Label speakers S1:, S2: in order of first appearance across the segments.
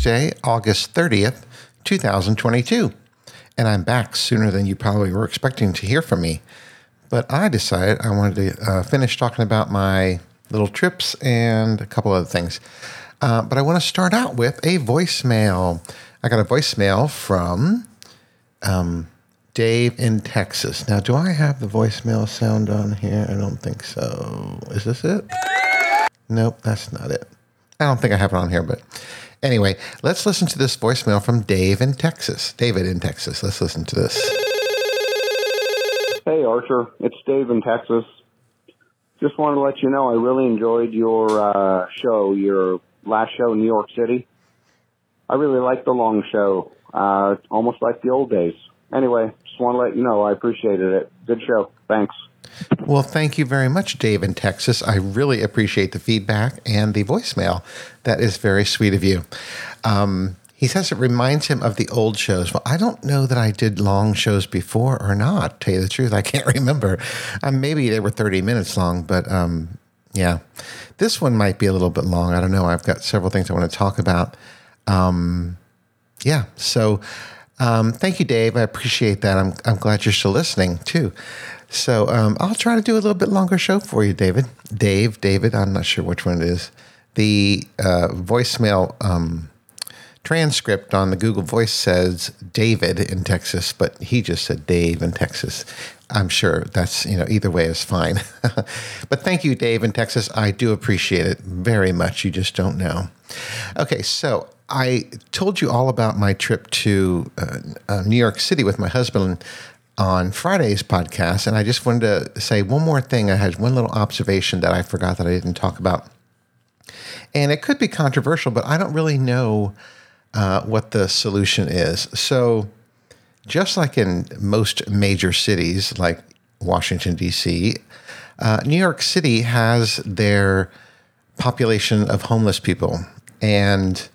S1: Tuesday, August 30th, 2022. And I'm back sooner than you probably were expecting to hear from me. But I decided I wanted to uh, finish talking about my little trips and a couple other things. Uh, but I want to start out with a voicemail. I got a voicemail from um, Dave in Texas. Now, do I have the voicemail sound on here? I don't think so. Is this it? Nope, that's not it. I don't think I have it on here, but anyway, let's listen to this voicemail from Dave in Texas. David in Texas. Let's listen to this.
S2: Hey, Archer. It's Dave in Texas. Just wanted to let you know I really enjoyed your uh, show, your last show in New York City. I really liked the long show, uh, almost like the old days. Anyway, just want to let you know I appreciated it. Good show. Thanks.
S1: Well, thank you very much, Dave in Texas. I really appreciate the feedback and the voicemail. That is very sweet of you. Um, he says it reminds him of the old shows. Well, I don't know that I did long shows before or not. Tell you the truth, I can't remember. Um, maybe they were 30 minutes long, but um, yeah. This one might be a little bit long. I don't know. I've got several things I want to talk about. Um, yeah. So um, thank you, Dave. I appreciate that. I'm, I'm glad you're still listening too. So um, I'll try to do a little bit longer show for you, David. Dave, David, I'm not sure which one it is. The uh, voicemail um, transcript on the Google Voice says David in Texas, but he just said Dave in Texas. I'm sure that's, you know, either way is fine. but thank you, Dave in Texas. I do appreciate it very much. You just don't know. Okay, so I told you all about my trip to uh, uh, New York City with my husband on Friday's podcast, and I just wanted to say one more thing. I had one little observation that I forgot that I didn't talk about, and it could be controversial, but I don't really know uh, what the solution is. So, just like in most major cities like Washington D.C., uh, New York City has their population of homeless people, and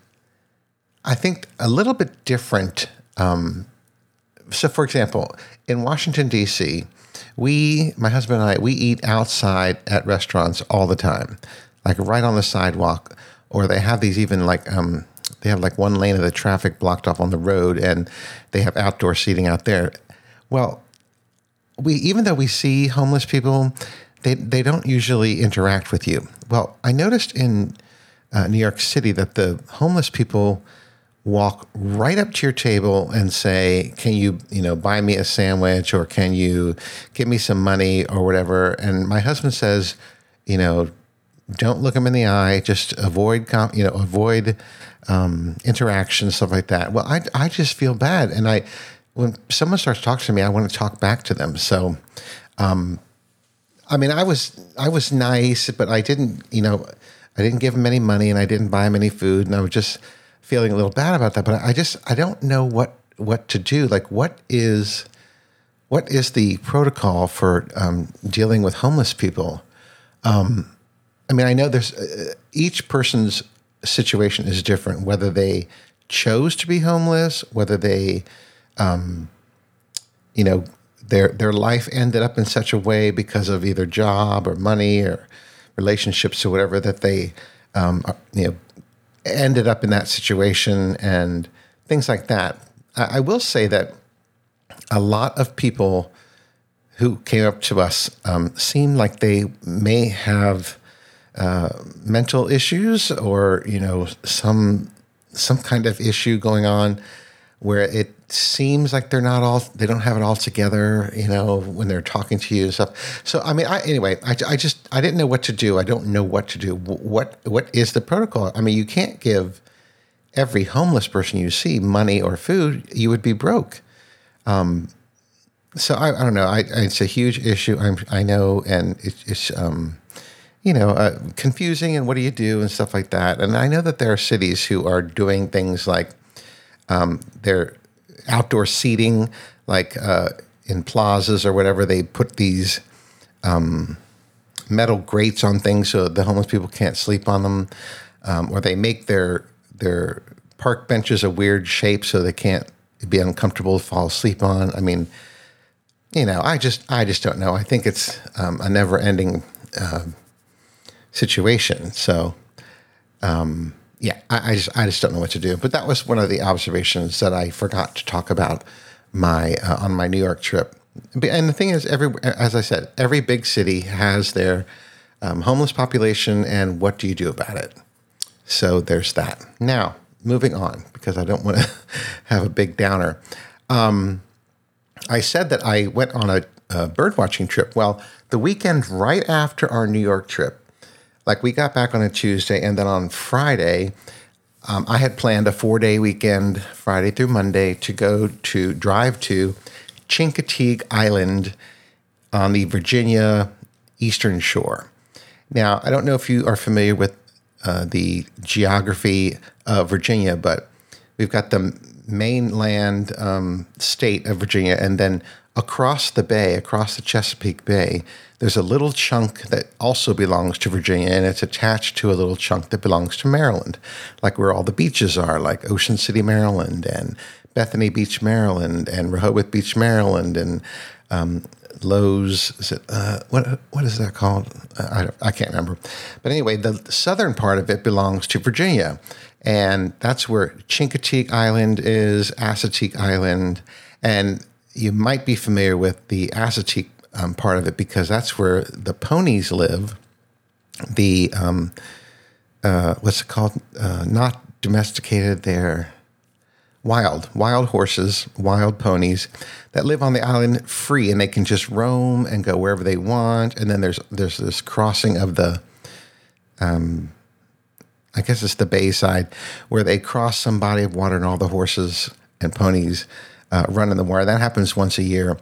S1: I think a little bit different. Um, so, for example, in Washington, D.C., we, my husband and I, we eat outside at restaurants all the time, like right on the sidewalk, or they have these even like, um, they have like one lane of the traffic blocked off on the road and they have outdoor seating out there. Well, we, even though we see homeless people, they, they don't usually interact with you. Well, I noticed in uh, New York City that the homeless people, walk right up to your table and say, "Can you, you know, buy me a sandwich or can you give me some money or whatever?" And my husband says, "You know, don't look them in the eye. Just avoid, you know, avoid um, interaction, stuff like that." Well, I I just feel bad, and I when someone starts talking to me, I want to talk back to them. So, um, I mean, I was I was nice, but I didn't, you know, I didn't give him any money and I didn't buy him any food, and I was just feeling a little bad about that, but I just I don't know what what to do. Like, what is what is the protocol for um, dealing with homeless people? Um, I mean, I know there's uh, each person's situation is different. Whether they chose to be homeless, whether they, um, you know, their their life ended up in such a way because of either job or money or relationships or whatever that they, um, you know, ended up in that situation and things like that. I, I will say that a lot of people who came up to us um, seem like they may have uh, mental issues or you know some some kind of issue going on where it seems like they're not all they don't have it all together you know when they're talking to you and stuff. So i mean i anyway I, I just i didn't know what to do. I don't know what to do. What what is the protocol? I mean you can't give every homeless person you see money or food you would be broke. Um so i, I don't know. I, it's a huge issue. I'm, i know and it, it's um you know, uh, confusing and what do you do and stuff like that. And I know that there are cities who are doing things like um, they're outdoor seating, like uh, in plazas or whatever. They put these um, metal grates on things so the homeless people can't sleep on them, um, or they make their their park benches a weird shape so they can't be uncomfortable to fall asleep on. I mean, you know, I just I just don't know. I think it's um, a never ending uh, situation. So. Um, yeah, I, I, just I just don't know what to do. But that was one of the observations that I forgot to talk about my uh, on my New York trip. And the thing is, every as I said, every big city has their um, homeless population, and what do you do about it? So there's that. Now moving on because I don't want to have a big downer. Um, I said that I went on a, a bird watching trip. Well, the weekend right after our New York trip, like we got back on a Tuesday, and then on Friday, um, I had planned a four day weekend, Friday through Monday, to go to drive to Chincoteague Island on the Virginia Eastern Shore. Now, I don't know if you are familiar with uh, the geography of Virginia, but we've got the mainland um, state of Virginia, and then across the bay, across the Chesapeake Bay, there's a little chunk that also belongs to Virginia, and it's attached to a little chunk that belongs to Maryland, like where all the beaches are, like Ocean City, Maryland, and Bethany Beach, Maryland, and Rehoboth Beach, Maryland, and um, Lowe's. Is it uh, what? What is that called? I, I can't remember. But anyway, the southern part of it belongs to Virginia, and that's where Chincoteague Island is, Assateague Island, and you might be familiar with the Assateague um, part of it because that's where the ponies live. The um, uh, what's it called? Uh, not domesticated. They're wild, wild horses, wild ponies that live on the island free, and they can just roam and go wherever they want. And then there's there's this crossing of the, um, I guess it's the bay side where they cross some body of water, and all the horses and ponies uh, run in the water. That happens once a year.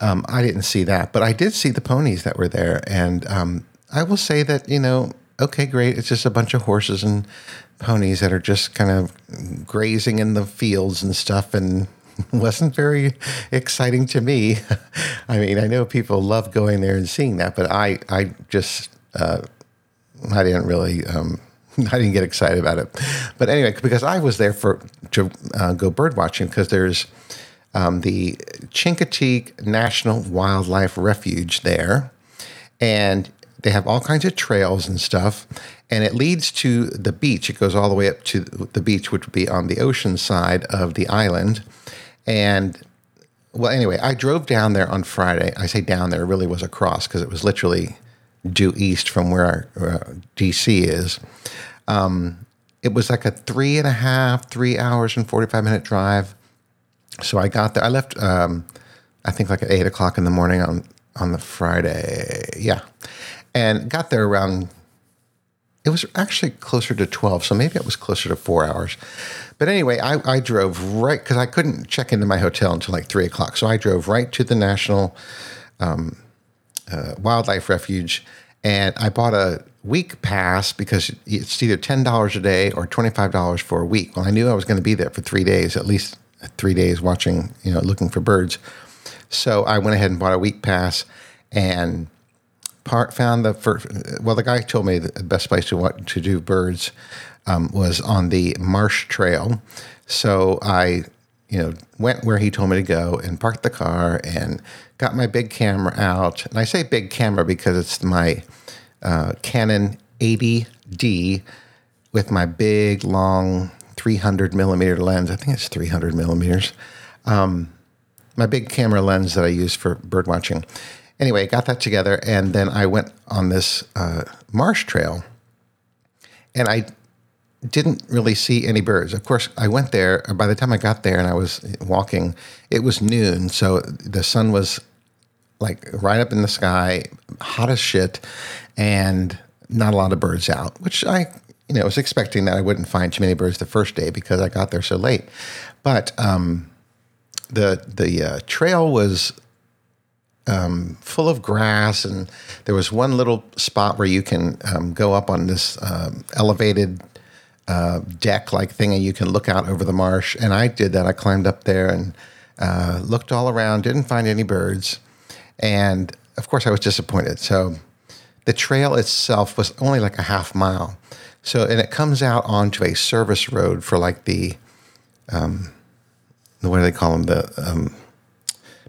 S1: Um, I didn't see that, but I did see the ponies that were there, and um, I will say that you know, okay, great, it's just a bunch of horses and ponies that are just kind of grazing in the fields and stuff, and wasn't very exciting to me. I mean, I know people love going there and seeing that, but I, I just, uh, I didn't really. Um, I didn't get excited about it, but anyway, because I was there for to uh, go bird watching because there's um, the Chincoteague National Wildlife Refuge there, and they have all kinds of trails and stuff, and it leads to the beach. It goes all the way up to the beach, which would be on the ocean side of the island, and well, anyway, I drove down there on Friday. I say down there, really was across because it was literally due east from where our, uh, DC is. Um, it was like a three and a half, three hours and 45 minute drive so I got there. I left, um, I think like at eight o'clock in the morning on on the Friday. Yeah, and got there around. It was actually closer to twelve, so maybe it was closer to four hours. But anyway, I, I drove right because I couldn't check into my hotel until like three o'clock. So I drove right to the National um, uh, Wildlife Refuge, and I bought a week pass because it's either ten dollars a day or twenty five dollars for a week. Well, I knew I was going to be there for three days at least three days watching, you know, looking for birds. So I went ahead and bought a week pass and part, found the first. Well, the guy told me the best place to want to do birds um, was on the Marsh Trail. So I, you know, went where he told me to go and parked the car and got my big camera out. And I say big camera because it's my uh, Canon 80D with my big long 300 millimeter lens. I think it's 300 millimeters. Um, my big camera lens that I use for bird watching. Anyway, got that together, and then I went on this uh, marsh trail, and I didn't really see any birds. Of course, I went there. By the time I got there and I was walking, it was noon, so the sun was like right up in the sky, hot as shit, and not a lot of birds out, which I you know, was expecting that I wouldn't find too many birds the first day because I got there so late. But um, the the uh, trail was um, full of grass, and there was one little spot where you can um, go up on this um, elevated uh, deck like thing, and you can look out over the marsh. And I did that. I climbed up there and uh, looked all around, didn't find any birds, and of course I was disappointed. So the trail itself was only like a half mile. So, and it comes out onto a service road for like the, um, what do they call them? The um,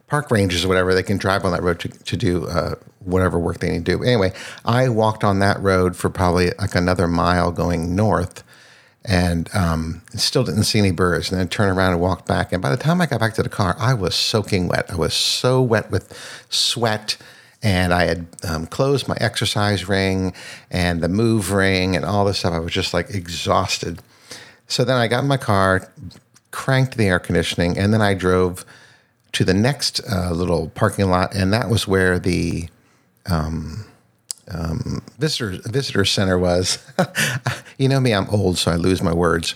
S1: park rangers or whatever. They can drive on that road to, to do uh, whatever work they need to do. Anyway, I walked on that road for probably like another mile going north. And um, still didn't see any birds. And then turned around and walked back. And by the time I got back to the car, I was soaking wet. I was so wet with sweat. And I had um, closed my exercise ring and the move ring and all this stuff. I was just like exhausted. So then I got in my car, cranked the air conditioning, and then I drove to the next uh, little parking lot, and that was where the um, um, visitor visitor center was. you know me, I'm old, so I lose my words.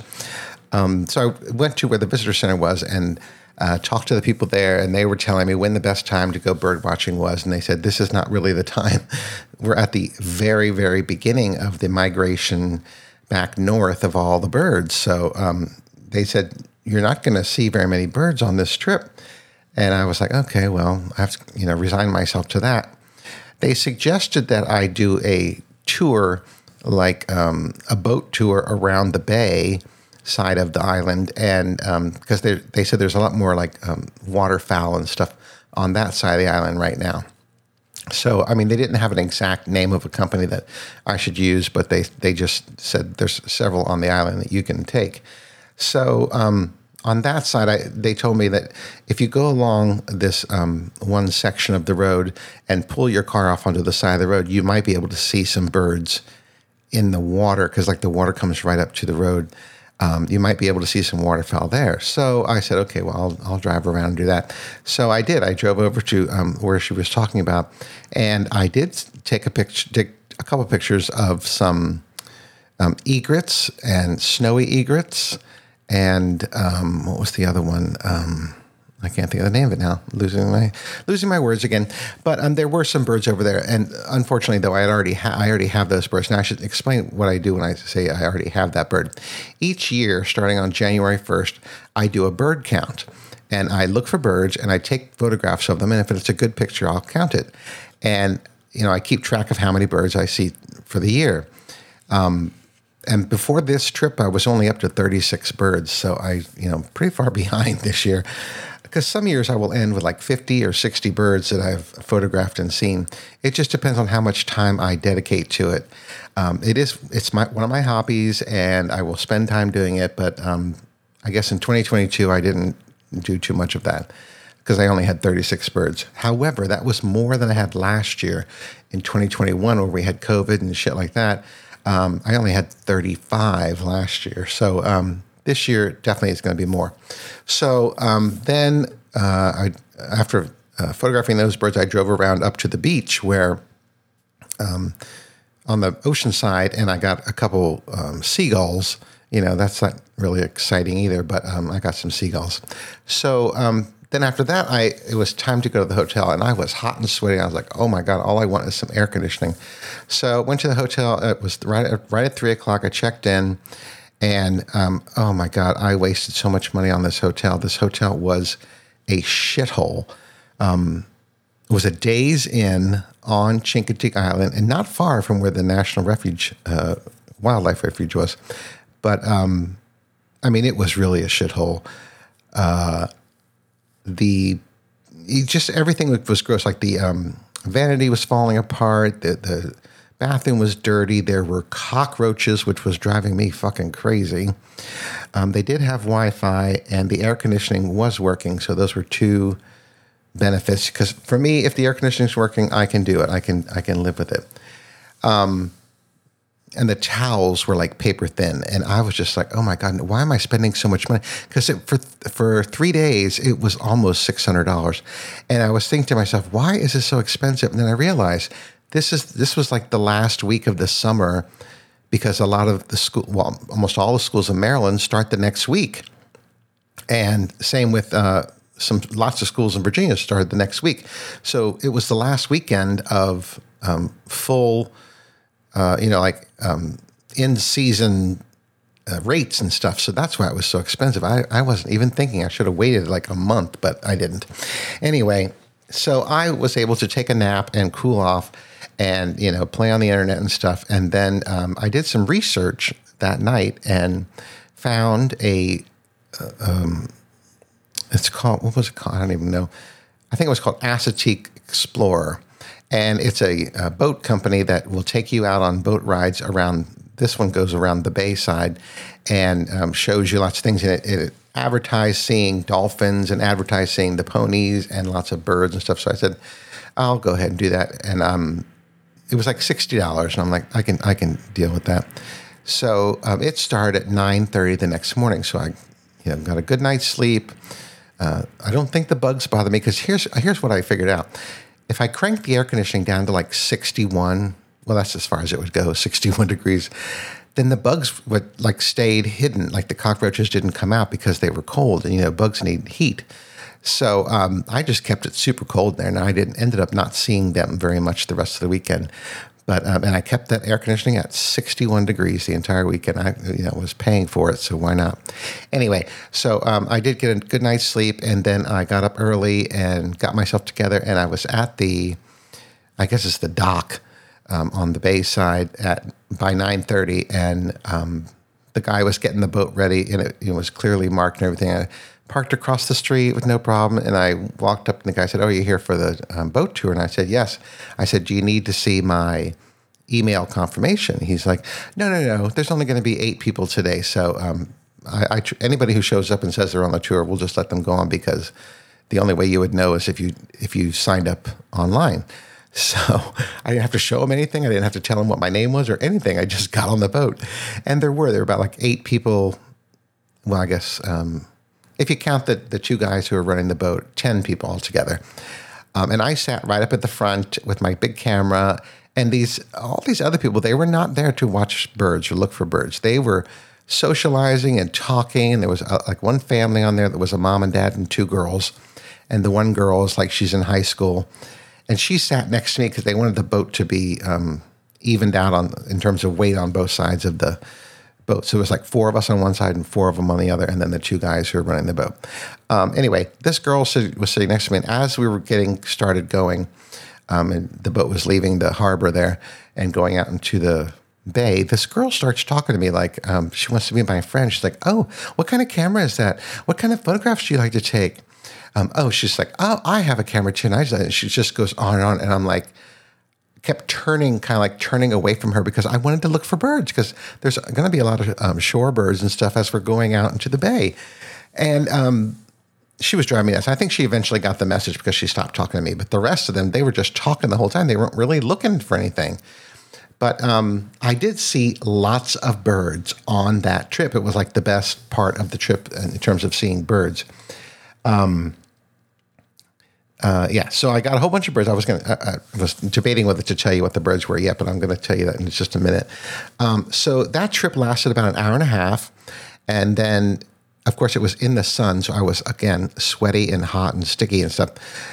S1: Um, so I went to where the visitor center was and uh, talked to the people there, and they were telling me when the best time to go bird watching was, and they said this is not really the time. We're at the very very beginning of the migration back north of all the birds. So um, they said you're not going to see very many birds on this trip. And I was like, okay, well, I have to, you know, resign myself to that. They suggested that I do a tour, like um, a boat tour around the bay side of the island, and because um, they they said there's a lot more like um, waterfowl and stuff on that side of the island right now. So, I mean, they didn't have an exact name of a company that I should use, but they they just said there's several on the island that you can take. So, um, on that side, I, they told me that if you go along this um, one section of the road and pull your car off onto the side of the road, you might be able to see some birds in the water because, like, the water comes right up to the road. Um, you might be able to see some waterfowl there. So I said, okay, well, I'll, I'll drive around and do that. So I did. I drove over to um, where she was talking about, and I did take a picture, take a couple pictures of some um, egrets and snowy egrets and um, what was the other one? Um, I can't think of the name of it now. Losing my losing my words again. But um, there were some birds over there, and unfortunately, though, I already ha- I already have those birds. Now I should explain what I do when I say I already have that bird. Each year, starting on January first, I do a bird count, and I look for birds and I take photographs of them. And if it's a good picture, I'll count it. And you know, I keep track of how many birds I see for the year. Um, and before this trip, I was only up to 36 birds. So I, you know, pretty far behind this year. Because some years I will end with like 50 or 60 birds that I've photographed and seen. It just depends on how much time I dedicate to it. Um, it is, it's my, one of my hobbies and I will spend time doing it. But um, I guess in 2022, I didn't do too much of that because I only had 36 birds. However, that was more than I had last year in 2021 where we had COVID and shit like that. Um, I only had 35 last year. So um, this year definitely is going to be more. So um, then uh, I, after uh, photographing those birds, I drove around up to the beach where um, on the ocean side, and I got a couple um, seagulls. You know, that's not really exciting either, but um, I got some seagulls. So then after that, I it was time to go to the hotel, and I was hot and sweaty. I was like, "Oh my god, all I want is some air conditioning." So went to the hotel. It was right at, right at three o'clock. I checked in, and um, oh my god, I wasted so much money on this hotel. This hotel was a shithole. Um, it was a Days Inn on Chincoteague Island, and not far from where the National Refuge, uh, Wildlife Refuge was. But um, I mean, it was really a shithole. Uh, the just everything was gross. Like the um, vanity was falling apart. The the bathroom was dirty. There were cockroaches, which was driving me fucking crazy. Um, they did have Wi-Fi, and the air conditioning was working. So those were two benefits. Because for me, if the air conditioning is working, I can do it. I can I can live with it. Um, and the towels were like paper thin. And i was just like oh my god why am i spending so much money? Because for for three days it was almost $600 and i was thinking to myself why is this so expensive? And then i realized this is this was like the last week of the summer because a lot of the school well almost all the schools in maryland start the next week. And same with uh, some lots of schools in virginia started the next week. So it was the last weekend of um, full uh, you know, like um, in season uh, rates and stuff. So that's why it was so expensive. I, I wasn't even thinking I should have waited like a month, but I didn't. Anyway, so I was able to take a nap and cool off and, you know, play on the internet and stuff. And then um, I did some research that night and found a, uh, um, it's called, what was it called? I don't even know. I think it was called Assateague Explorer and it's a, a, boat company that will take you out on boat rides around this one goes around the bay side and um, shows you lots of things. And it, it advertised seeing dolphins and advertised seeing the ponies and lots of birds and stuff. So I said, I'll go ahead and do that. And um, it was like sixty dollars, and I'm like, I can I can deal with that. So um, it started at nine thirty the next morning. So I, you know, got a good night's sleep. Uh, I don't think the bugs bother me because here's here's what I figured out. If I crank the air conditioning down to like 61, well, that's as far as it would go, 61 degrees, then the bugs would like stayed hidden, like the cockroaches didn't come out because they were cold, and you know, bugs need heat. So um, I just kept it super cold there, and I didn't ended up not seeing them very much the rest of the weekend. But um, and I kept that air conditioning at 61 degrees the entire weekend. I you know was paying for it, so why not? Anyway, so um, I did get a good night's sleep, and then I got up early and got myself together, and I was at the, I guess it's the dock um, on the bay side at by 9:30, and um, the guy was getting the boat ready, and it, it was clearly marked and everything. I parked across the street with no problem, and I walked up, and the guy said, "Oh, you're here for the um, boat tour?" And I said, "Yes." I said, "Do you need to see my?" email confirmation. He's like, no, no, no. There's only going to be eight people today, so um, I, I, anybody who shows up and says they're on the tour, we'll just let them go on because the only way you would know is if you if you signed up online. So I didn't have to show him anything. I didn't have to tell him what my name was or anything. I just got on the boat, and there were there were about like eight people. Well, I guess um, if you count the the two guys who were running the boat, ten people altogether. Um, and I sat right up at the front with my big camera, and these all these other people they were not there to watch birds or look for birds. They were socializing and talking. There was a, like one family on there that was a mom and dad and two girls, and the one girl is like she's in high school and she sat next to me because they wanted the boat to be um, evened out on in terms of weight on both sides of the boat. So it was like four of us on one side and four of them on the other, and then the two guys who were running the boat. Um, anyway, this girl was sitting next to me, and as we were getting started going, um, and the boat was leaving the harbor there and going out into the bay, this girl starts talking to me like um, she wants to be my friend. She's like, "Oh, what kind of camera is that? What kind of photographs do you like to take?" um, oh, she's like, oh, I have a camera too. And I just, she just goes on and on. And I'm like, kept turning, kind of like turning away from her because I wanted to look for birds because there's going to be a lot of um, shorebirds and stuff as we're going out into the bay. And um, she was driving nuts. I think she eventually got the message because she stopped talking to me. But the rest of them, they were just talking the whole time. They weren't really looking for anything. But um, I did see lots of birds on that trip. It was like the best part of the trip in terms of seeing birds. Um, uh, yeah, so I got a whole bunch of birds. I was going to, I was debating whether to tell you what the birds were yet, but I'm going to tell you that in just a minute. Um, so that trip lasted about an hour and a half, and then, of course, it was in the sun, so I was again sweaty and hot and sticky and stuff.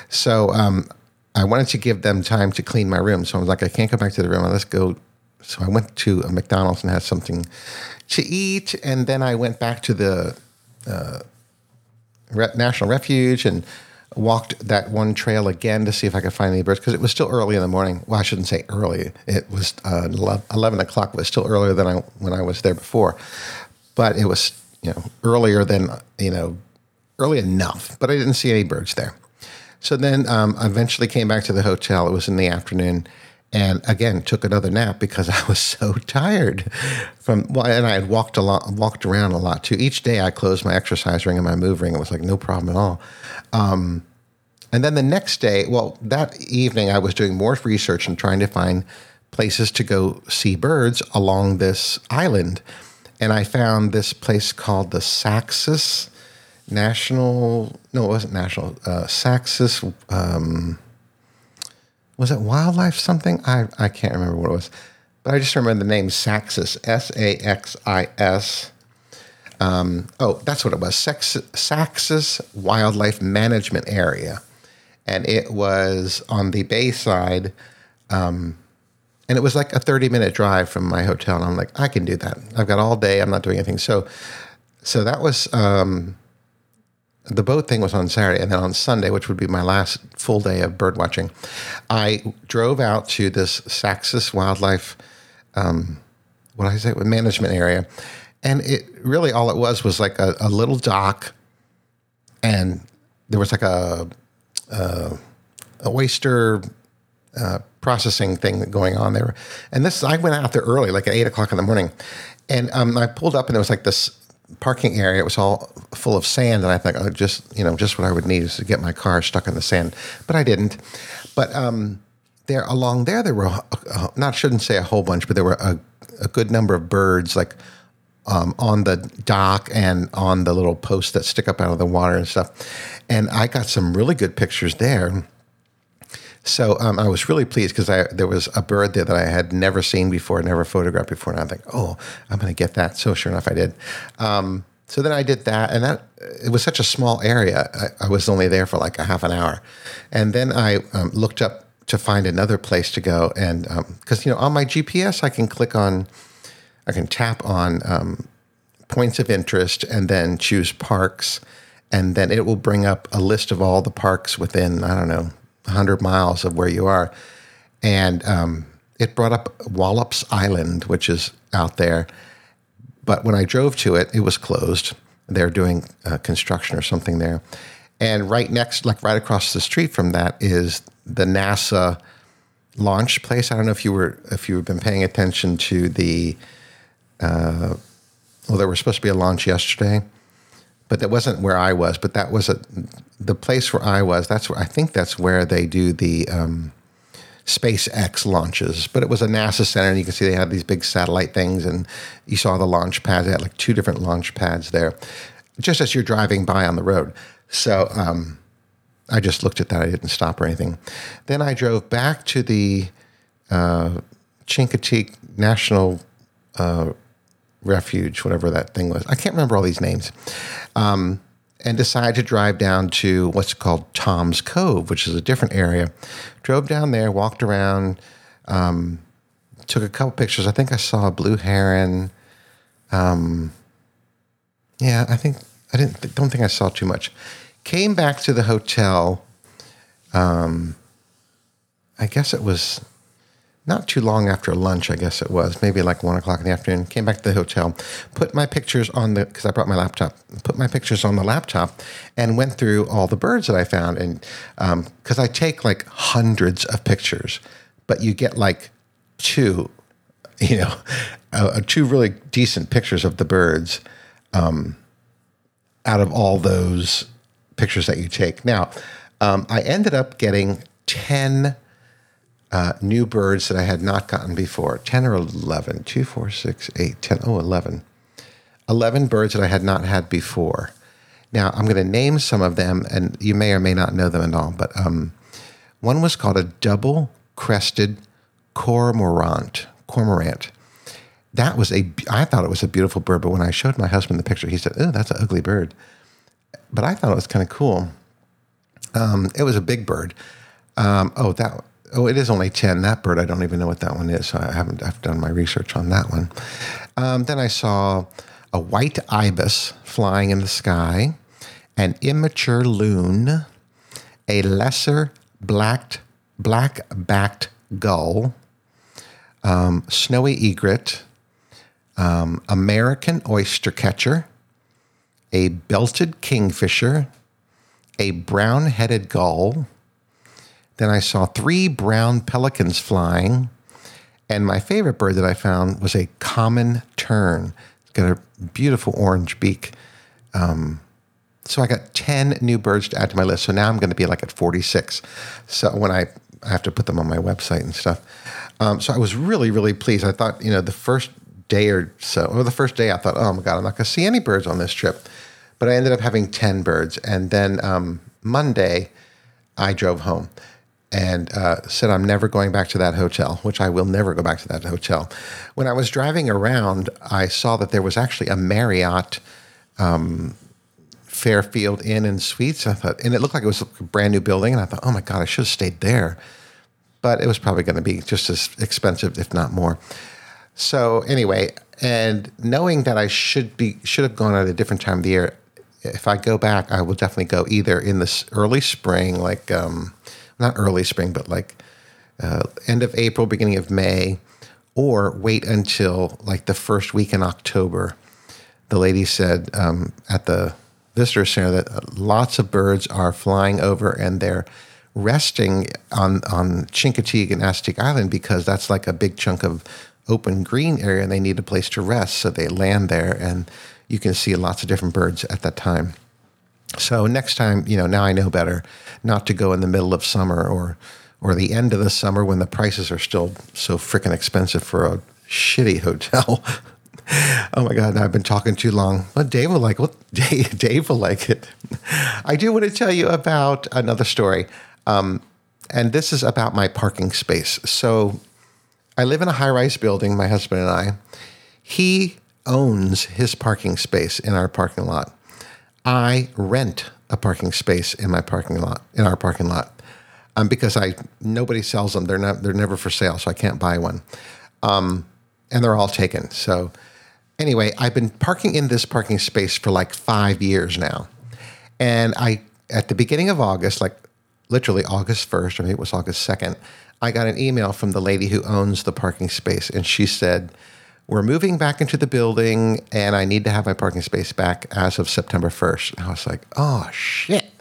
S1: So um, I wanted to give them time to clean my room. So I was like, I can't go back to the room. Let's go. So I went to a McDonald's and had something to eat, and then I went back to the uh, National Refuge and walked that one trail again to see if I could find any birds because it was still early in the morning. Well, I shouldn't say early. It was uh, 11 o'clock. Was still earlier than I when I was there before, but it was you know earlier than you know early enough. But I didn't see any birds there. So then um, I eventually came back to the hotel. It was in the afternoon. And again, took another nap because I was so tired from well, and I had walked a lot, walked around a lot too. Each day, I closed my exercise ring and my move ring. It was like no problem at all. Um, and then the next day, well, that evening, I was doing more research and trying to find places to go see birds along this island. And I found this place called the Saxis National, no, it wasn't National, uh, Saxis, um, was it Wildlife something? I, I can't remember what it was. But I just remember the name Saxis, S A X I S. Um, oh, that's what it was Saxis Wildlife Management Area. And it was on the bay side. Um, and it was like a 30 minute drive from my hotel. And I'm like, I can do that. I've got all day. I'm not doing anything. So, so that was um, the boat thing was on Saturday. And then on Sunday, which would be my last full day of bird watching, I drove out to this Saxis Wildlife, um, what did I say, management area and it really all it was was like a, a little dock, and there was like a, a, a oyster uh, processing thing going on there. And this, I went out there early, like at eight o'clock in the morning, and um, I pulled up and there was like this parking area. It was all full of sand, and I thought, oh, just you know, just what I would need is to get my car stuck in the sand, but I didn't. But um, there, along there, there were uh, not shouldn't say a whole bunch, but there were a, a good number of birds, like um, on the dock and on the little posts that stick up out of the water and stuff. And I got some really good pictures there. So um, I was really pleased because there was a bird there that I had never seen before, never photographed before, and I think, oh, I'm going to get that. So sure enough, I did. Um, so then I did that, and that it was such a small area. I, I was only there for like a half an hour, and then I um, looked up to find another place to go, and because um, you know on my GPS I can click on I can tap on um, points of interest and then choose parks. And then it will bring up a list of all the parks within, I don't know, 100 miles of where you are. And um, it brought up Wallops Island, which is out there. But when I drove to it, it was closed. They're doing uh, construction or something there. And right next, like right across the street from that, is the NASA launch place. I don't know if you were if you've been paying attention to the uh, well, there was supposed to be a launch yesterday, but that wasn't where I was. But that was a, the place where I was. That's where I think that's where they do the um, SpaceX launches. But it was a NASA center, and you can see they had these big satellite things, and you saw the launch pads. They had like two different launch pads there, just as you're driving by on the road. So um, I just looked at that. I didn't stop or anything. Then I drove back to the uh, Chincoteague National. Uh, refuge, whatever that thing was. I can't remember all these names. Um, and decided to drive down to what's called Tom's Cove, which is a different area. Drove down there, walked around, um, took a couple pictures. I think I saw a blue heron. Um, yeah, I think I didn't. Don't think I saw too much. Came back to the hotel. Um, I guess it was not too long after lunch, I guess it was, maybe like one o'clock in the afternoon, came back to the hotel, put my pictures on the, because I brought my laptop, put my pictures on the laptop and went through all the birds that I found. And because um, I take like hundreds of pictures, but you get like two, you know, uh, two really decent pictures of the birds um, out of all those pictures that you take. Now, um, I ended up getting 10 uh, new birds that I had not gotten before 10 or 11, 2, 4, 6, 8, 10, oh, 11. 11 birds that I had not had before. Now, I'm going to name some of them, and you may or may not know them at all, but um, one was called a double crested cormorant. Cormorant. That was a, I thought it was a beautiful bird, but when I showed my husband the picture, he said, oh, that's an ugly bird. But I thought it was kind of cool. Um, it was a big bird. Um, oh, that Oh, it is only 10. That bird, I don't even know what that one is. So I haven't I've done my research on that one. Um, then I saw a white ibis flying in the sky, an immature loon, a lesser black black-backed gull, um, snowy egret, um, American oyster catcher, a belted kingfisher, a brown-headed gull, then I saw three brown pelicans flying. And my favorite bird that I found was a common tern. It's got a beautiful orange beak. Um, so I got 10 new birds to add to my list. So now I'm going to be like at 46. So when I, I have to put them on my website and stuff. Um, so I was really, really pleased. I thought, you know, the first day or so, or the first day, I thought, oh my God, I'm not going to see any birds on this trip. But I ended up having 10 birds. And then um, Monday, I drove home and uh, said, I'm never going back to that hotel, which I will never go back to that hotel. When I was driving around, I saw that there was actually a Marriott um, Fairfield Inn and Suites. I thought, and it looked like it was a brand new building. And I thought, oh my God, I should have stayed there. But it was probably going to be just as expensive, if not more. So anyway, and knowing that I should be should have gone at a different time of the year, if I go back, I will definitely go either in this early spring, like um, not early spring, but like uh, end of April, beginning of May, or wait until like the first week in October. The lady said um, at the visitor center that lots of birds are flying over and they're resting on on Chincoteague and Assateague Island because that's like a big chunk of open green area, and they need a place to rest, so they land there, and you can see lots of different birds at that time. So next time, you know, now I know better not to go in the middle of summer or or the end of the summer when the prices are still so freaking expensive for a shitty hotel. oh my god, I've been talking too long. But Dave will like. Well, Dave, Dave will like it. I do want to tell you about another story, um, and this is about my parking space. So, I live in a high-rise building. My husband and I. He owns his parking space in our parking lot. I rent a parking space in my parking lot in our parking lot um, because I nobody sells them. They're not they're never for sale, so I can't buy one. Um, and they're all taken. So anyway, I've been parking in this parking space for like five years now, and I at the beginning of August, like literally August first, or maybe it was August second, I got an email from the lady who owns the parking space, and she said we're moving back into the building and I need to have my parking space back as of September 1st. And I was like, oh shit.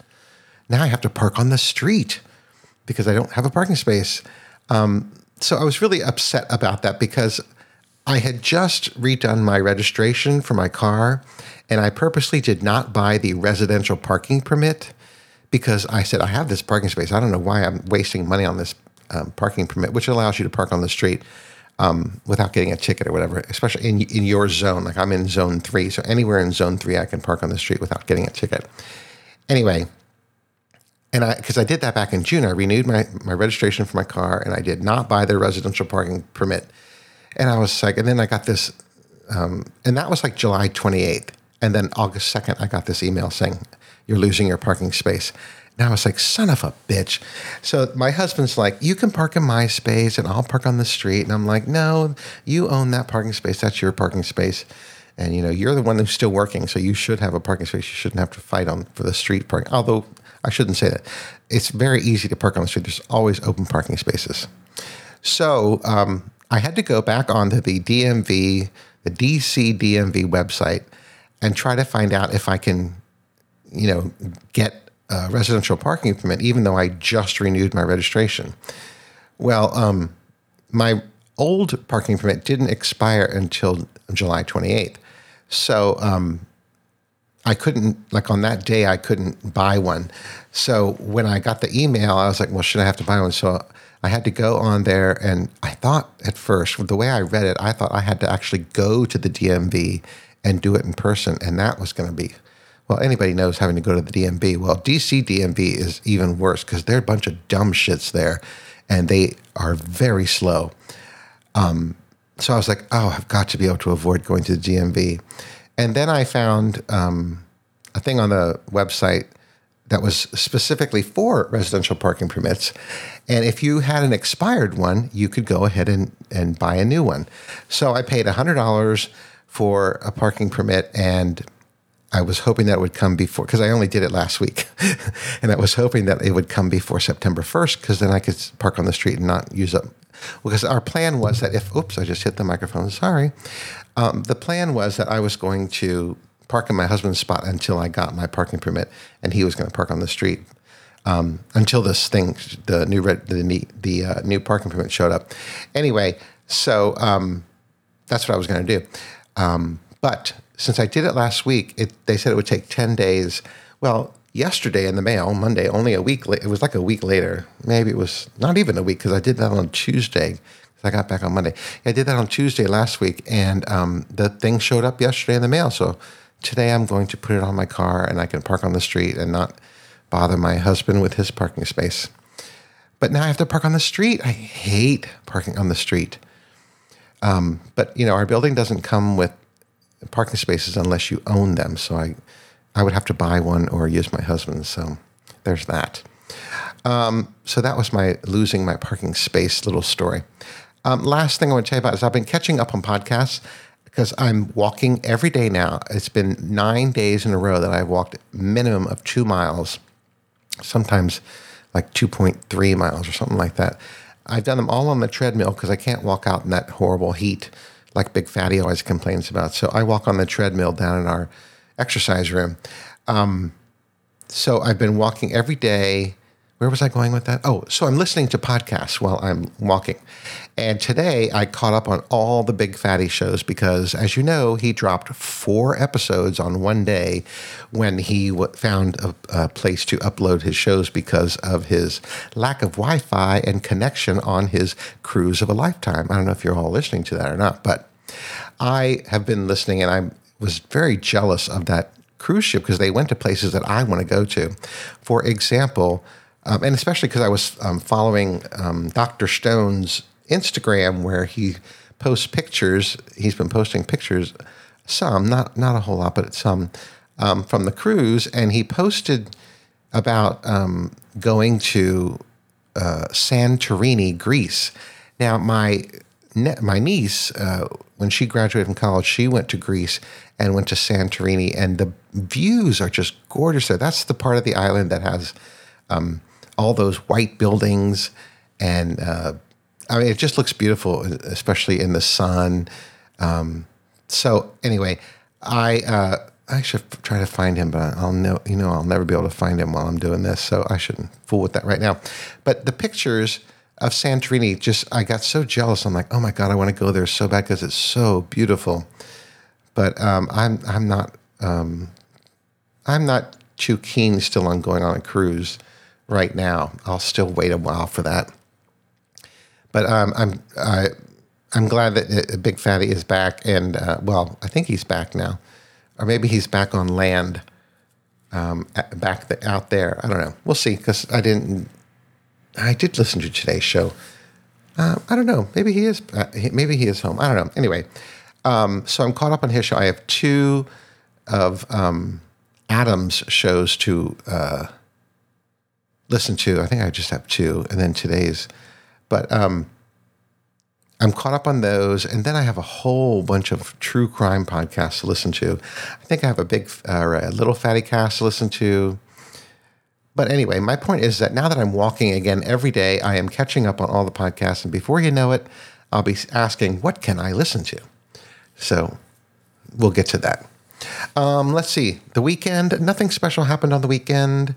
S1: Now I have to park on the street because I don't have a parking space. Um, so I was really upset about that because I had just redone my registration for my car and I purposely did not buy the residential parking permit because I said, I have this parking space. I don't know why I'm wasting money on this um, parking permit, which allows you to park on the street um, without getting a ticket or whatever, especially in, in your zone. Like I'm in zone three. So anywhere in zone three, I can park on the street without getting a ticket. Anyway, and I, because I did that back in June, I renewed my, my registration for my car and I did not buy the residential parking permit. And I was like, and then I got this, um, and that was like July 28th. And then August 2nd, I got this email saying, you're losing your parking space. And I was like, son of a bitch. So my husband's like, you can park in my space and I'll park on the street. And I'm like, no, you own that parking space. That's your parking space. And you know, you're the one who's still working, so you should have a parking space. You shouldn't have to fight on for the street parking. Although I shouldn't say that. It's very easy to park on the street. There's always open parking spaces. So um, I had to go back onto the DMV, the DC DMV website, and try to find out if I can, you know, get a residential parking permit, even though I just renewed my registration. Well, um, my old parking permit didn't expire until July 28th. So um, I couldn't, like on that day, I couldn't buy one. So when I got the email, I was like, well, should I have to buy one? So I had to go on there. And I thought at first, the way I read it, I thought I had to actually go to the DMV and do it in person. And that was going to be well, anybody knows having to go to the DMV. Well, DC DMV is even worse because they're a bunch of dumb shits there, and they are very slow. Um, so I was like, oh, I've got to be able to avoid going to the DMV. And then I found um, a thing on the website that was specifically for residential parking permits. And if you had an expired one, you could go ahead and, and buy a new one. So I paid $100 for a parking permit and I was hoping that would come before because I only did it last week, and I was hoping that it would come before September first because then I could park on the street and not use up. Because our plan was that if oops, I just hit the microphone. Sorry. Um, the plan was that I was going to park in my husband's spot until I got my parking permit, and he was going to park on the street um, until this thing, the new the the uh, new parking permit showed up. Anyway, so um, that's what I was going to do. Um, but since I did it last week, it, they said it would take 10 days. Well, yesterday in the mail, Monday, only a week late. It was like a week later. Maybe it was not even a week because I did that on Tuesday. I got back on Monday. I did that on Tuesday last week, and um, the thing showed up yesterday in the mail. So today I'm going to put it on my car and I can park on the street and not bother my husband with his parking space. But now I have to park on the street. I hate parking on the street. Um, but you know, our building doesn't come with parking spaces unless you own them. So I, I would have to buy one or use my husband's. So there's that. Um, so that was my losing my parking space little story. Um, last thing I want to tell you about is I've been catching up on podcasts because I'm walking every day now. It's been nine days in a row that I've walked minimum of two miles, sometimes like 2.3 miles or something like that. I've done them all on the treadmill because I can't walk out in that horrible heat like Big Fatty always complains about. So I walk on the treadmill down in our exercise room. Um, so I've been walking every day where was I going with that? Oh, so I'm listening to podcasts while I'm walking. And today I caught up on all the big fatty shows because, as you know, he dropped four episodes on one day when he w- found a, a place to upload his shows because of his lack of Wi Fi and connection on his cruise of a lifetime. I don't know if you're all listening to that or not, but I have been listening and I was very jealous of that cruise ship because they went to places that I want to go to. For example, um, and especially because I was um, following um, Dr. Stone's Instagram where he posts pictures. He's been posting pictures, some, not not a whole lot, but some um, from the cruise, and he posted about um, going to uh, Santorini, Greece. Now, my ne- my niece, uh, when she graduated from college, she went to Greece and went to Santorini, and the views are just gorgeous there. That's the part of the island that has um, all those white buildings, and uh, I mean, it just looks beautiful, especially in the sun. Um, so anyway, I uh, I should try to find him, but I'll know you know I'll never be able to find him while I'm doing this, so I shouldn't fool with that right now. But the pictures of Santorini, just I got so jealous. I'm like, oh my god, I want to go there so bad because it's so beautiful. But um, I'm I'm not um, I'm not too keen still on going on a cruise right now. I'll still wait a while for that. But um, I'm I, I'm glad that Big Fatty is back, and uh, well, I think he's back now, or maybe he's back on land, um, back the, out there. I don't know. We'll see because I didn't. I did listen to today's show. Uh, I don't know. Maybe he is. Uh, maybe he is home. I don't know. Anyway, um, so I'm caught up on his show. I have two of um, Adam's shows to uh, listen to. I think I just have two, and then today's. But um, I'm caught up on those, and then I have a whole bunch of true crime podcasts to listen to. I think I have a big, uh, a little fatty cast to listen to. But anyway, my point is that now that I'm walking again every day, I am catching up on all the podcasts, and before you know it, I'll be asking, "What can I listen to?" So we'll get to that. Um, let's see. The weekend, nothing special happened on the weekend.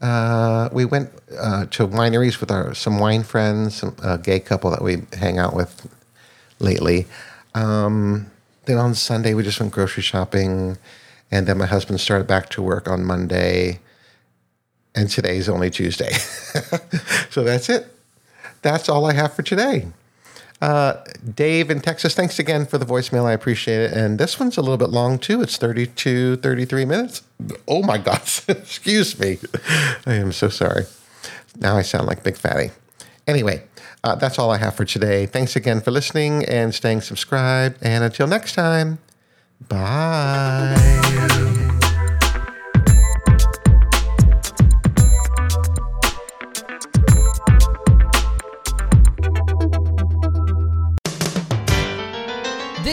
S1: Uh, we went uh, to wineries with our some wine friends, some, a gay couple that we hang out with lately. Um, then on Sunday we just went grocery shopping, and then my husband started back to work on Monday, and today's only Tuesday, so that's it. That's all I have for today. Uh, Dave in Texas, thanks again for the voicemail. I appreciate it. And this one's a little bit long too. It's 32, 33 minutes. Oh my gosh. Excuse me. I am so sorry. Now I sound like Big Fatty. Anyway, uh, that's all I have for today. Thanks again for listening and staying subscribed. And until next time, bye.